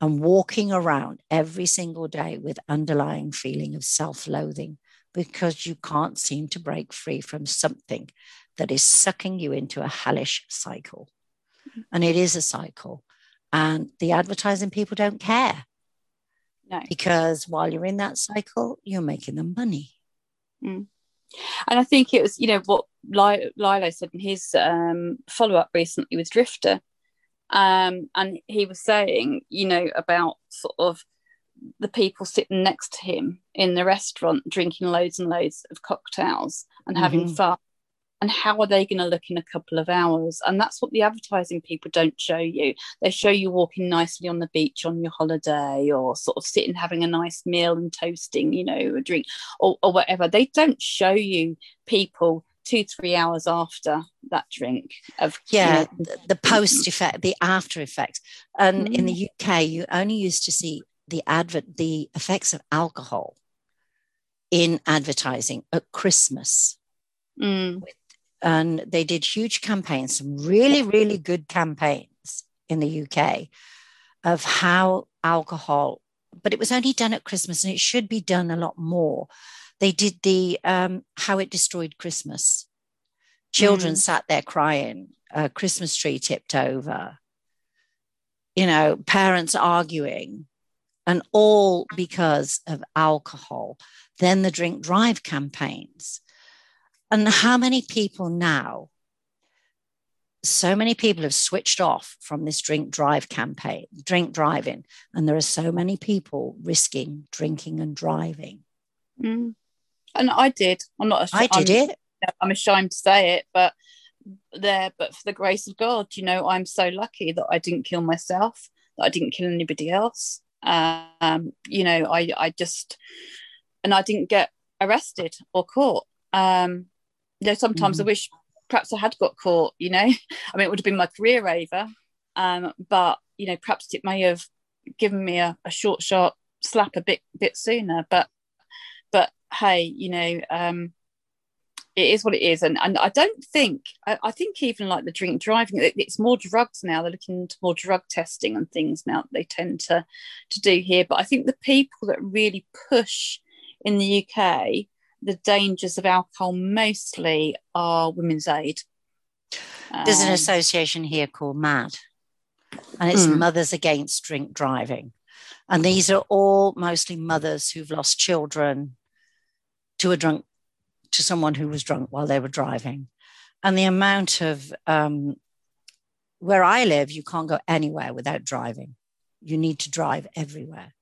and walking around every single day with underlying feeling of self-loathing because you can't seem to break free from something that is sucking you into a hellish cycle. And it is a cycle. And the advertising people don't care. No. Because while you're in that cycle, you're making them money. Mm. And I think it was, you know, what Lilo said in his um, follow up recently with Drifter. Um, and he was saying, you know, about sort of the people sitting next to him in the restaurant drinking loads and loads of cocktails and having mm-hmm. fun and how are they going to look in a couple of hours and that's what the advertising people don't show you they show you walking nicely on the beach on your holiday or sort of sitting having a nice meal and toasting you know a drink or, or whatever they don't show you people two three hours after that drink of yeah you know, the post effect the after effects and mm. in the mm. uk you only used to see the advert the effects of alcohol in advertising at Christmas. Mm. And they did huge campaigns, some really, really good campaigns in the UK of how alcohol, but it was only done at Christmas and it should be done a lot more. They did the um, how it destroyed Christmas. Children mm. sat there crying, a Christmas tree tipped over, you know, parents arguing and all because of alcohol. Then the drink drive campaigns. And how many people now, so many people have switched off from this drink drive campaign, drink driving, and there are so many people risking drinking and driving. Mm. And I did. I'm not. I did I'm, it. I'm ashamed to say it, but there. But for the grace of God, you know, I'm so lucky that I didn't kill myself. That I didn't kill anybody else. Um, you know, I I just and I didn't get arrested or caught. Um, you know, sometimes mm. I wish perhaps I had got caught. You know, I mean, it would have been my career over. Um, but you know, perhaps it may have given me a, a short, sharp slap a bit bit sooner. But but hey, you know, um, it is what it is, and and I don't think I, I think even like the drink driving, it, it's more drugs now. They're looking into more drug testing and things now. They tend to to do here, but I think the people that really push in the UK the dangers of alcohol mostly are women's aid. There's an um, association here called MAD, and it's mm. Mothers Against Drink Driving. And these are all mostly mothers who've lost children to a drunk, to someone who was drunk while they were driving. And the amount of um, where I live, you can't go anywhere without driving. You need to drive everywhere.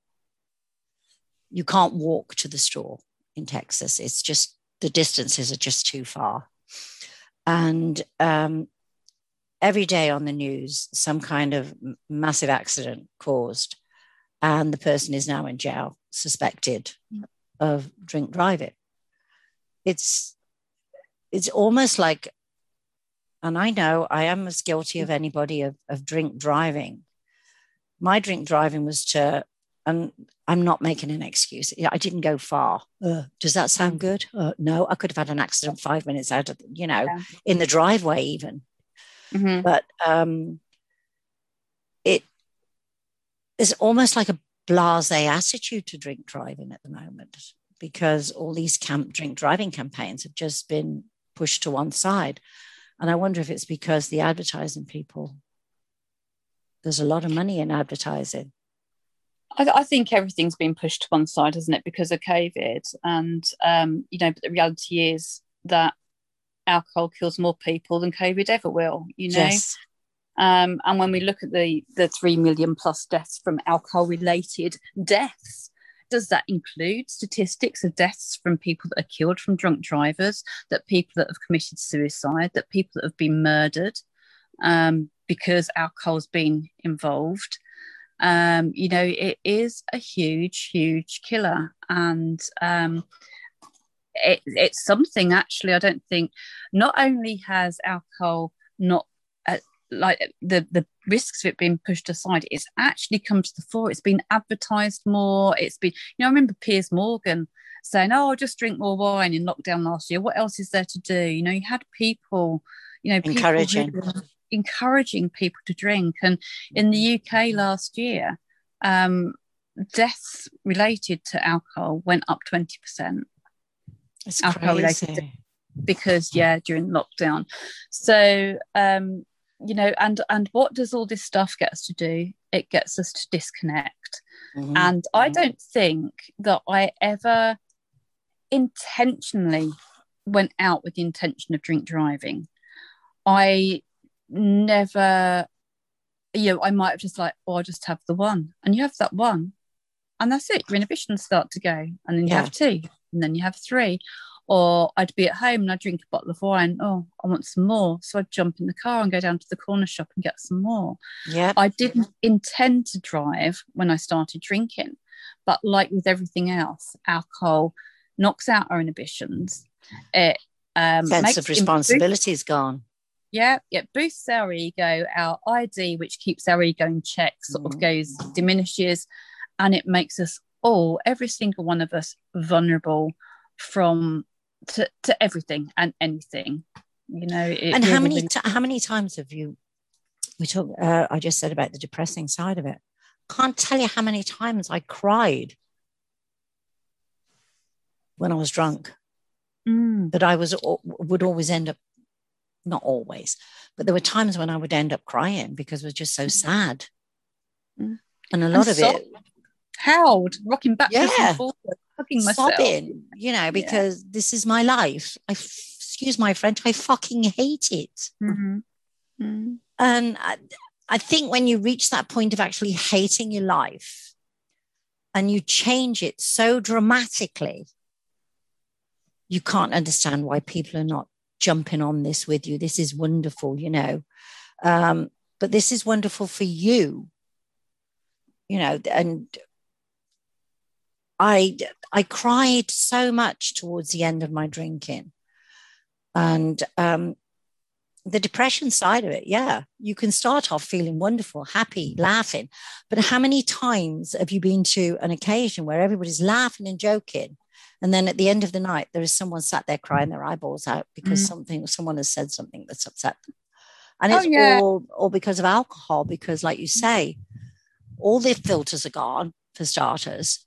You can't walk to the store in Texas. It's just the distances are just too far. And um, every day on the news, some kind of massive accident caused, and the person is now in jail, suspected of drink driving. It's it's almost like, and I know I am as guilty of anybody of, of drink driving. My drink driving was to and I'm not making an excuse. I didn't go far. Uh, does that sound good? Uh, no, I could have had an accident five minutes out of, you know, yeah. in the driveway even. Mm-hmm. But um, it is almost like a blasé attitude to drink driving at the moment because all these camp drink driving campaigns have just been pushed to one side. And I wonder if it's because the advertising people, there's a lot of money in advertising I, I, think everything's been pushed to one side, hasn't it, because of COVID? And um, you know, but the reality is that alcohol kills more people than COVID ever will. You know. Yes. Um, and when we look at the the three million plus deaths from alcohol related deaths, does that include statistics of deaths from people that are killed from drunk drivers, that people that have committed suicide, that people that have been murdered um, because alcohol's been involved? Um, you know, it is a huge, huge killer. And um, it, it's something actually, I don't think, not only has alcohol not uh, like the the risks of it being pushed aside it's actually come to the fore. It's been advertised more. It's been you know i remember piers morgan saying oh I'll just drink more wine in lockdown last year. What else is there to do? You know you had people you know encouraging encouraging people to drink. And in the UK last year, um, deaths related to alcohol went up 20%. It's alcohol crazy. related because yeah during lockdown so um you know and and what does all this stuff get us to do it gets us to disconnect mm-hmm. and i mm-hmm. don't think that i ever intentionally went out with the intention of drink driving i never, you know, I might have just like, oh, I'll just have the one. And you have that one. And that's it. Your inhibitions start to go. And then you yeah. have two. And then you have three. Or I'd be at home and I'd drink a bottle of wine. Oh, I want some more. So I'd jump in the car and go down to the corner shop and get some more. Yeah. I didn't intend to drive when I started drinking. But like with everything else, alcohol knocks out our inhibitions. It um, sense of responsibility is gone yeah, it boosts our ego. Our ID, which keeps our ego in check, sort of mm. goes diminishes, and it makes us all, every single one of us, vulnerable from to, to everything and anything. You know. and how many t- how many times have you? We talk. Uh, I just said about the depressing side of it. Can't tell you how many times I cried when I was drunk. Mm. That I was would always end up not always, but there were times when I would end up crying because it was just so mm. sad. Mm. And a lot and of so- it howled, rocking back yeah, and forward, hugging myself. Sobbing, you know, because yeah. this is my life. I excuse my French, I fucking hate it. Mm-hmm. Mm-hmm. And I, I think when you reach that point of actually hating your life and you change it so dramatically, you can't understand why people are not jumping on this with you. This is wonderful, you know. Um, but this is wonderful for you, you know, and I I cried so much towards the end of my drinking. And um, the depression side of it, yeah, you can start off feeling wonderful, happy, laughing. But how many times have you been to an occasion where everybody's laughing and joking? And then at the end of the night, there is someone sat there crying their eyeballs out because mm. something, someone has said something that's upset them. And oh, it's oh, yeah. all, all because of alcohol, because like you say, all the filters are gone for starters.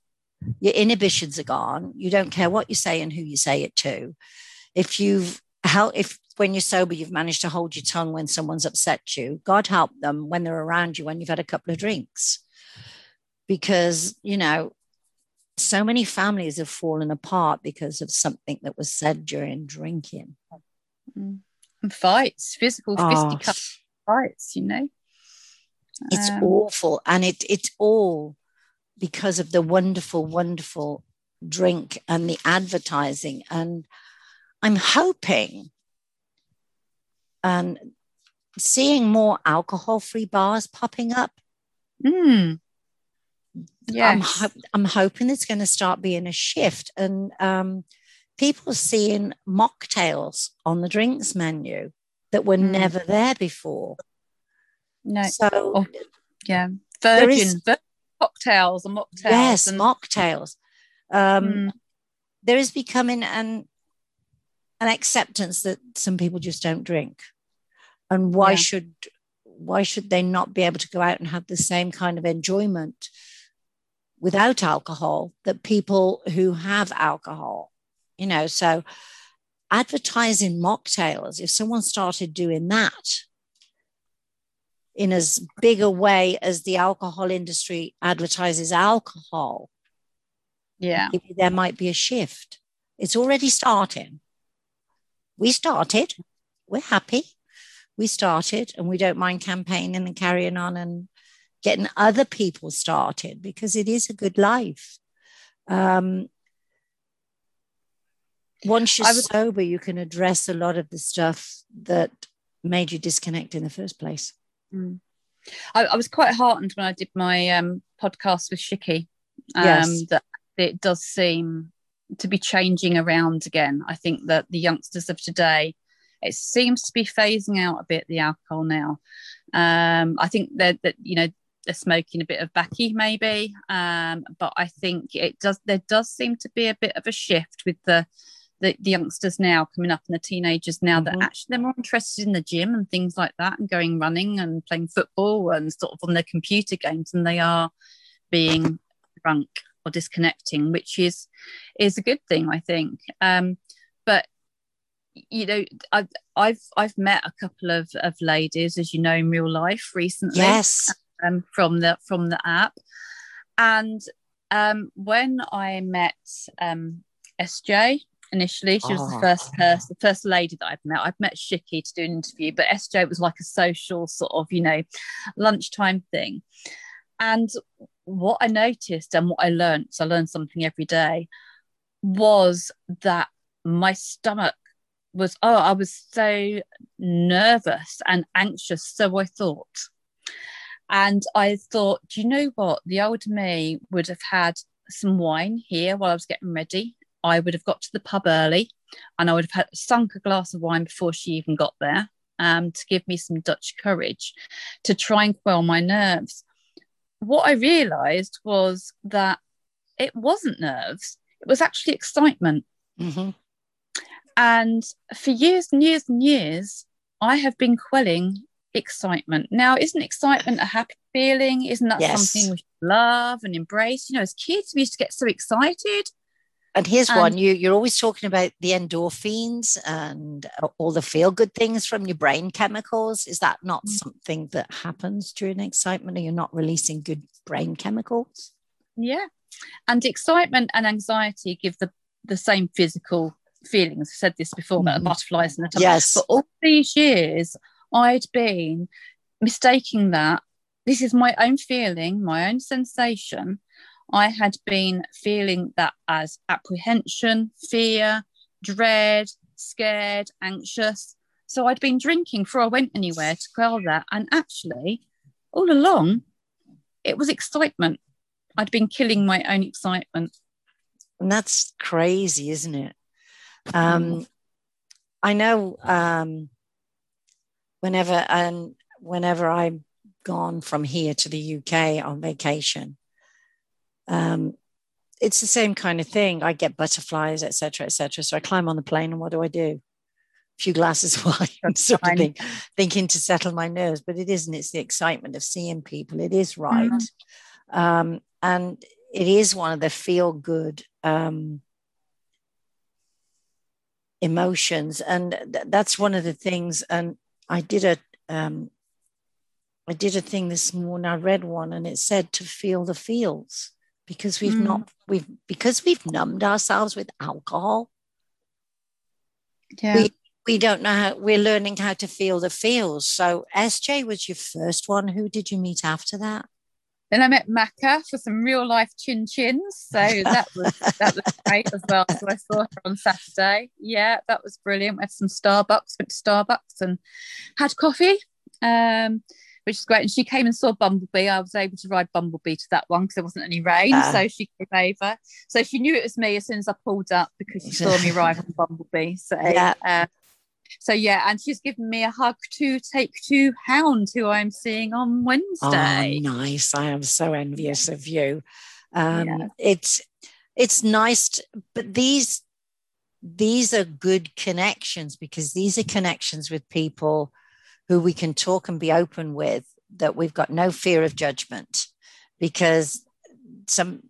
Your inhibitions are gone. You don't care what you say and who you say it to. If you've how if when you're sober you've managed to hold your tongue when someone's upset you, God help them when they're around you when you've had a couple of drinks. Because, you know, so many families have fallen apart because of something that was said during drinking. Mm. And fights, physical oh. fights, you know. It's um, awful. And it it's all because of the wonderful, wonderful drink and the advertising. And I'm hoping and seeing more alcohol free bars popping up. Mm. Yeah, I'm, I'm hoping there's going to start being a shift and um, people seeing mocktails on the drinks menu that were mm. never there before. No. So, oh, yeah, virgin, is, cocktails and mocktails. Yes, and- mocktails. Um, mm. There is becoming an an acceptance that some people just don't drink, and why yeah. should why should they not be able to go out and have the same kind of enjoyment without alcohol that people who have alcohol, you know, so advertising mocktails, if someone started doing that in as big a way as the alcohol industry advertises alcohol, yeah, there might be a shift. It's already starting. We started, we're happy. We started, and we don't mind campaigning and carrying on and getting other people started because it is a good life. Um, once you're would, sober, you can address a lot of the stuff that made you disconnect in the first place. Mm. I, I, was quite heartened when I did my um, podcast with Shiki. Um, yes. That it does seem to be changing around again. I think that the youngsters of today, it seems to be phasing out a bit the alcohol now. Um, I think that that you know they're smoking a bit of backy maybe. Um, but i think it does there does seem to be a bit of a shift with the the, the youngsters now coming up and the teenagers now mm-hmm. that actually they're more interested in the gym and things like that and going running and playing football and sort of on their computer games than they are being drunk or disconnecting which is is a good thing i think. Um, but you know I've, I've I've met a couple of, of ladies as you know in real life recently. Yes um, from the from the app. And um, when I met um, SJ initially, she was oh. the first person, the first lady that I've met. I've met Shiki to do an interview, but SJ was like a social sort of, you know, lunchtime thing. And what I noticed and what I learned, so I learned something every day, was that my stomach was, oh, I was so nervous and anxious. So I thought. And I thought, do you know what? The old me would have had some wine here while I was getting ready. I would have got to the pub early and I would have had sunk a glass of wine before she even got there um, to give me some Dutch courage to try and quell my nerves. What I realized was that it wasn't nerves, it was actually excitement. Mm-hmm. And for years and years and years, I have been quelling excitement. Now, isn't excitement a happy feeling? Isn't that yes. something we love and embrace? You know, as kids, we used to get so excited. And here's and, one you, you're always talking about the endorphins and all the feel good things from your brain chemicals. Is that not mm. something that happens during excitement? Are you not releasing good brain chemicals? Yeah. And excitement and anxiety give the, the same physical feelings. I said this before about mm. the mm-hmm. butterflies and the tummy. Yes. But all these years, I'd been mistaking that this is my own feeling, my own sensation. I had been feeling that as apprehension, fear, dread, scared, anxious. So I'd been drinking before I went anywhere to quell that. And actually, all along, it was excitement. I'd been killing my own excitement. And that's crazy, isn't it? Um, mm. I know um, whenever and whenever I'm gone from here to the UK on vacation, um, it's the same kind of thing. I get butterflies, etc., etc. So I climb on the plane, and what do I do? A few glasses of wine, sort of thing, thinking to settle my nerves. But it isn't. It's the excitement of seeing people. It is right, mm-hmm. um, and it is one of the feel good um, emotions, and th- that's one of the things. And I did a um, I did a thing this morning. I read one, and it said to feel the feels because we've mm. not we've because we've numbed ourselves with alcohol. Yeah. We, we don't know how we're learning how to feel the feels. So SJ was your first one. Who did you meet after that? Then I met Macca for some real life chin chins. So that was that was great as well. So I saw her on Saturday. Yeah, that was brilliant. We had some Starbucks, went to Starbucks and had coffee. Um, which is great. And she came and saw Bumblebee. I was able to ride Bumblebee to that one because there wasn't any rain. Uh, so she came over. So she knew it was me as soon as I pulled up because she saw me ride on Bumblebee. So yeah. Uh, so yeah, and she's given me a hug to take to Hound, who I'm seeing on Wednesday. Oh, nice! I am so envious of you. Um, yeah. It's it's nice, to, but these these are good connections because these are connections with people who we can talk and be open with. That we've got no fear of judgment, because some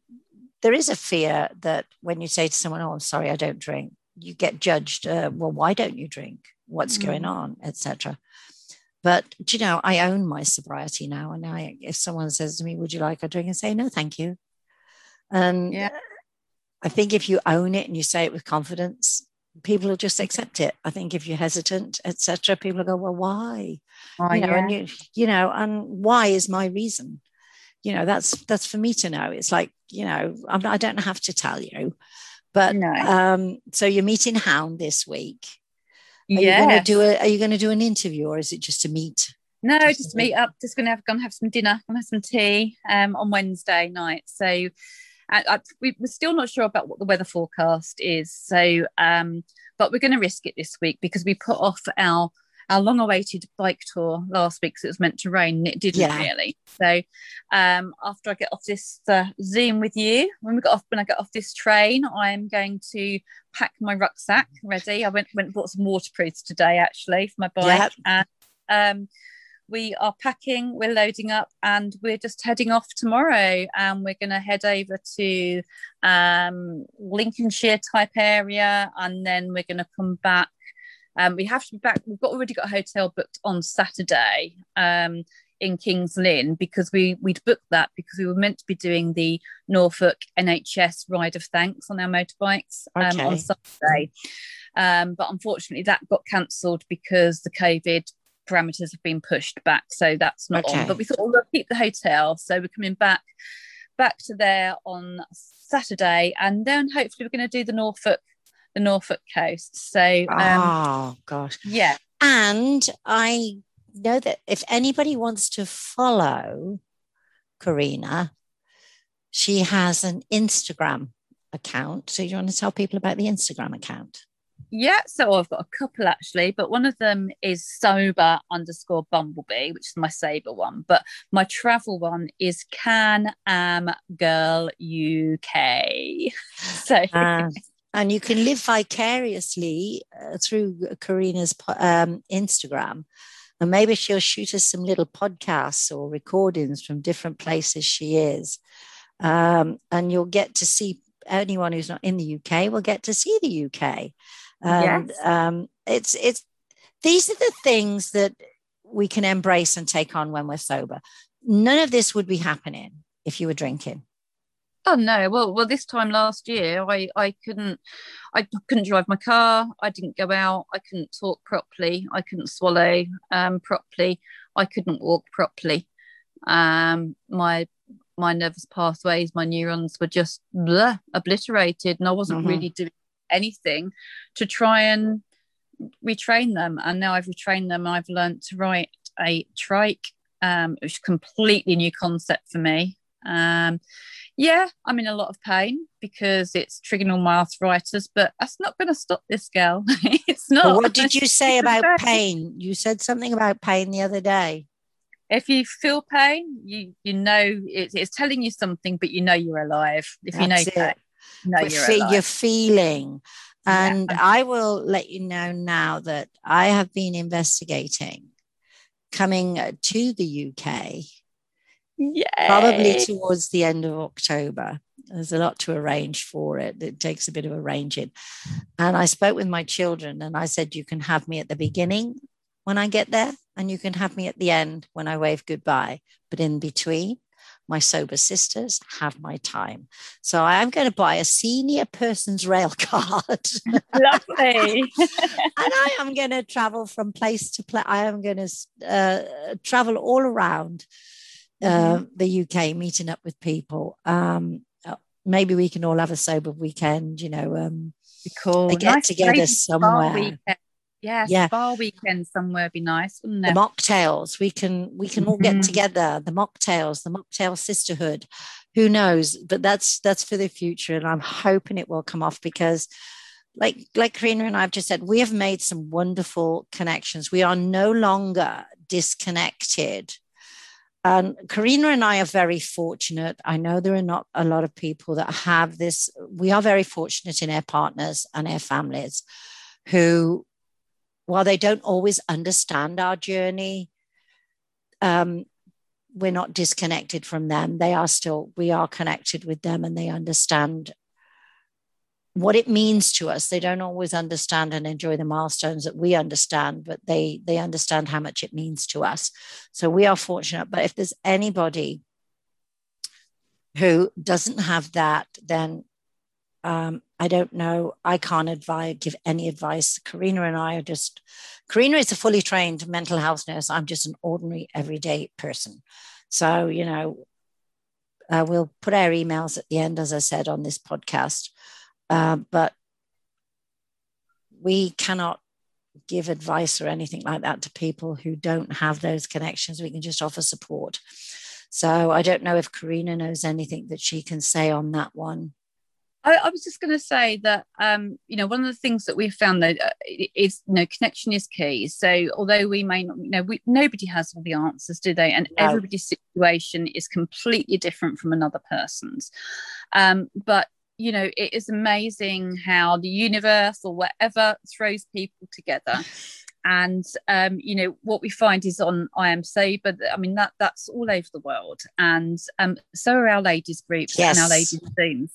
there is a fear that when you say to someone, "Oh, I'm sorry, I don't drink," you get judged. Uh, well, why don't you drink? What's mm. going on, etc. But you know, I own my sobriety now, and I, if someone says to me, "Would you like a drink?" and say, "No, thank you," and yeah. I think if you own it and you say it with confidence, people will just accept it. I think if you're hesitant, etc., people will go, "Well, why?" Oh, you know, yeah. and you, you know, and why is my reason? You know, that's that's for me to know. It's like you know, I'm, I don't have to tell you, but no. um, so you're meeting Hound this week. Are you going to do a? Are you going to do an interview, or is it just a meet? No, just, just meet up. Just going to have gonna have some dinner. Gonna have some tea um, on Wednesday night. So I, I, we, are still not sure about what the weather forecast is. So, um, but we're going to risk it this week because we put off our our long awaited bike tour last week because it was meant to rain and it didn't yeah. really. So um, after I get off this uh, Zoom with you, when we got off when I get off this train, I'm going to pack my rucksack ready. I went went and bought some waterproofs today actually for my bike. Yep. And um, we are packing, we're loading up, and we're just heading off tomorrow. And we're going to head over to um, Lincolnshire type area, and then we're going to come back um, we have to be back. We've got already got a hotel booked on Saturday um, in Kings Lynn because we we'd booked that because we were meant to be doing the Norfolk NHS Ride of Thanks on our motorbikes um, okay. on Saturday, um, but unfortunately that got cancelled because the COVID parameters have been pushed back, so that's not okay. on. But we thought well, we'll keep the hotel, so we're coming back back to there on Saturday, and then hopefully we're going to do the Norfolk the Norfolk coast. So, um, oh gosh, yeah. And I know that if anybody wants to follow Karina, she has an Instagram account. So, you want to tell people about the Instagram account? Yeah, so I've got a couple actually, but one of them is sober underscore bumblebee, which is my saber one. But my travel one is can am girl UK. So uh, and you can live vicariously uh, through Karina's um, Instagram. And maybe she'll shoot us some little podcasts or recordings from different places she is. Um, and you'll get to see anyone who's not in the UK will get to see the UK. And yes. um, it's it's these are the things that we can embrace and take on when we're sober. None of this would be happening if you were drinking. Oh no! Well, well, this time last year, I I couldn't, I couldn't drive my car. I didn't go out. I couldn't talk properly. I couldn't swallow um, properly. I couldn't walk properly. Um, my my nervous pathways, my neurons were just bleh, obliterated, and I wasn't mm-hmm. really doing anything to try and retrain them. And now I've retrained them. I've learned to write a trike, um, which is a completely new concept for me. Um, yeah, I'm in a lot of pain because it's triggering all my arthritis, but that's not going to stop this girl. it's not. Well, what did you say about pain? You said something about pain the other day. If you feel pain, you you know it, it's telling you something, but you know you're alive. If that's you know pain, you know you're, alive. you're feeling. And yeah. I will let you know now that I have been investigating coming to the UK Yay. Probably towards the end of October. There's a lot to arrange for it. It takes a bit of arranging. And I spoke with my children and I said, You can have me at the beginning when I get there, and you can have me at the end when I wave goodbye. But in between, my sober sisters have my time. So I'm going to buy a senior person's rail card. Lovely. and I am going to travel from place to place. I am going to uh, travel all around. Uh, the UK, meeting up with people. Um, uh, maybe we can all have a sober weekend, you know, um, cool. get nice together somewhere. Yeah, yeah, spa weekend somewhere would be nice, wouldn't it? The mocktails, we can we can all get mm-hmm. together. The mocktails, the mocktail sisterhood. Who knows? But that's that's for the future, and I'm hoping it will come off because like like Karina and I've just said, we have made some wonderful connections. We are no longer disconnected and Karina and I are very fortunate. I know there are not a lot of people that have this. We are very fortunate in our partners and our families who, while they don't always understand our journey, um, we're not disconnected from them. They are still, we are connected with them and they understand what it means to us they don't always understand and enjoy the milestones that we understand but they they understand how much it means to us so we are fortunate but if there's anybody who doesn't have that then um, I don't know. I can't advise, give any advice. Karina and I are just, Karina is a fully trained mental health nurse. I'm just an ordinary, everyday person. So, you know, uh, we'll put our emails at the end, as I said, on this podcast. Uh, but we cannot give advice or anything like that to people who don't have those connections. We can just offer support. So I don't know if Karina knows anything that she can say on that one. I, I was just going to say that um, you know one of the things that we've found though uh, is you know connection is key. So although we may not you know we, nobody has all the answers, do they? And no. everybody's situation is completely different from another person's. Um, but you know, it is amazing how the universe or whatever throws people together and um, you know what we find is on I am Sober. I mean that that's all over the world, and um, so are our ladies groups yes. and our ladies teams,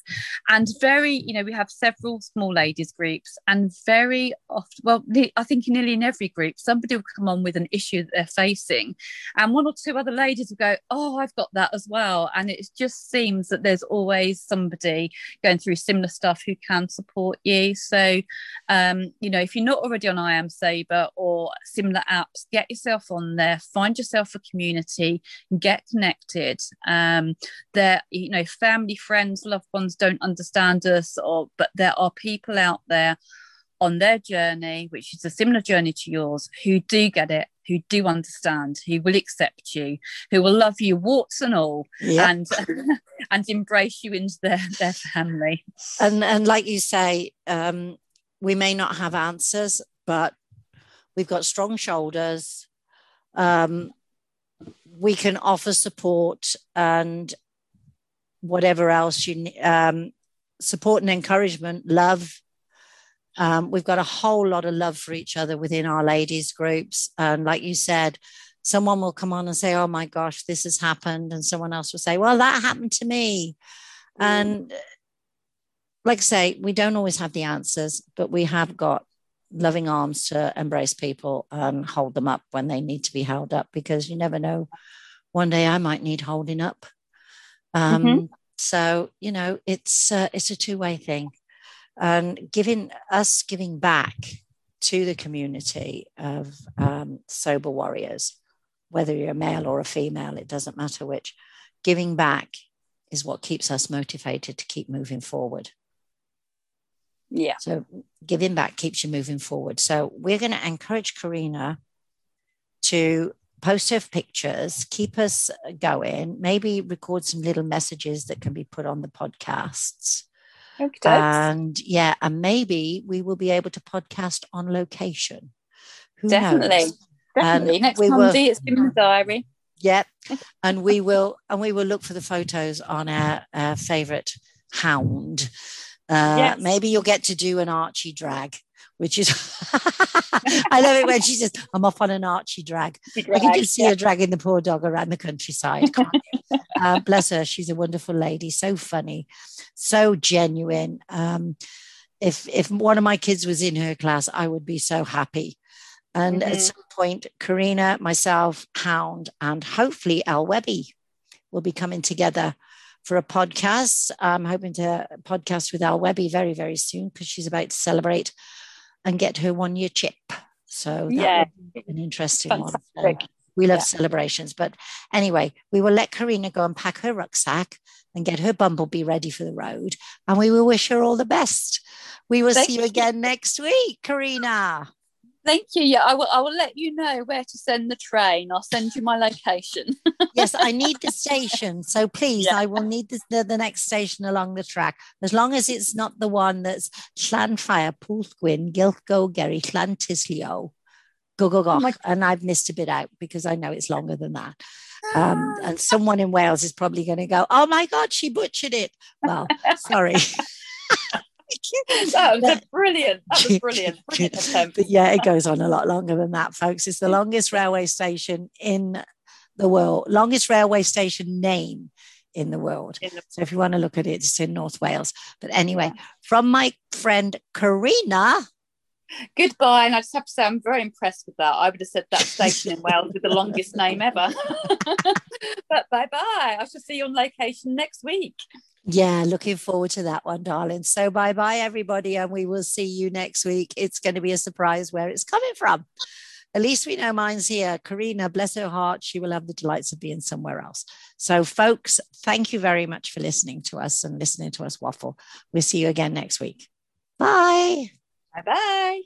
and very you know we have several small ladies groups, and very often, well, I think nearly in every group somebody will come on with an issue that they're facing, and one or two other ladies will go, oh, I've got that as well, and it just seems that there's always somebody going through similar stuff who can support you. So, um, you know, if you're not already on I am Sober or similar apps, get yourself on there, find yourself a community, get connected. Um, there, you know, family, friends, loved ones don't understand us, or but there are people out there on their journey, which is a similar journey to yours, who do get it, who do understand, who will accept you, who will love you, warts and all, yep. and and embrace you into their, their family. And and like you say, um, we may not have answers, but We've got strong shoulders. Um, we can offer support and whatever else you need, um, support and encouragement, love. Um, we've got a whole lot of love for each other within our ladies groups. And like you said, someone will come on and say, Oh my gosh, this has happened. And someone else will say, Well, that happened to me. Mm. And like I say, we don't always have the answers, but we have got loving arms to embrace people and hold them up when they need to be held up because you never know one day i might need holding up. Um, mm-hmm. so you know it's uh, it's a two-way thing. And giving us giving back to the community of um, sober warriors whether you're a male or a female it doesn't matter which giving back is what keeps us motivated to keep moving forward Yeah. So giving back keeps you moving forward. So we're going to encourage Karina to post her pictures, keep us going, maybe record some little messages that can be put on the podcasts. Okay. And yeah, and maybe we will be able to podcast on location. Who Definitely. knows? Definitely. And Next we will- Monday, it's in the diary. Yep. and we will and we will look for the photos on our, our favorite hound. Uh, Yes. Maybe you'll get to do an Archie drag, which is I love it when she says, "I'm off on an Archie drag." I can just see her dragging the poor dog around the countryside. uh, bless her, she's a wonderful lady, so funny, so genuine. Um, if if one of my kids was in her class, I would be so happy. And at Mhm. some point, Karina, myself, Hound, and hopefully Al Webby will be coming together for a podcast. I'm hoping to podcast with Al Webby very, very soon because she's about to celebrate and get her one year chip. So Yeah. an interesting one. So we love Yeah. celebrations. But anyway, we will let Karina go and pack her rucksack and get her bumblebee ready for the road. And we will wish her all the best. We will Thank see you you. again next week, Karina. Thank you. Yeah, I will. I will let you know where to send the train. I'll send you my location. yes, I need the station. So please, Yeah. I will need the, the, the next station along the track. As long as it's not the one that's Llanfire, Pwllgwyn, Gilthgo, Gerry, Llantyslio, go, go, go. Oh and I've missed a bit out because I know it's longer than that. Um, and someone in Wales is probably going to go, oh my God, she butchered it. Well, sorry. that was a brilliant. That was brilliant. Brilliant attempt. but yeah, it goes on a lot longer than that, folks. It's the longest railway station in the world, longest railway station name in the world. In the- So if you want to look at it, it's in North Wales. But anyway, from my friend Karina, Goodbye. And I just have to say, I'm very impressed with that. I would have said that station in Wales with the longest name ever. but bye bye. I shall see you on location next week. Yeah, looking forward to that one, darling. So bye bye, everybody, and we will see you next week. It's going to be a surprise where it's coming from. At least we know mine's here. Karina, bless her heart, she will have the delights of being somewhere else. So, folks, thank you very much for listening to us and listening to us waffle. We'll see you again next week. Bye. Bye bye.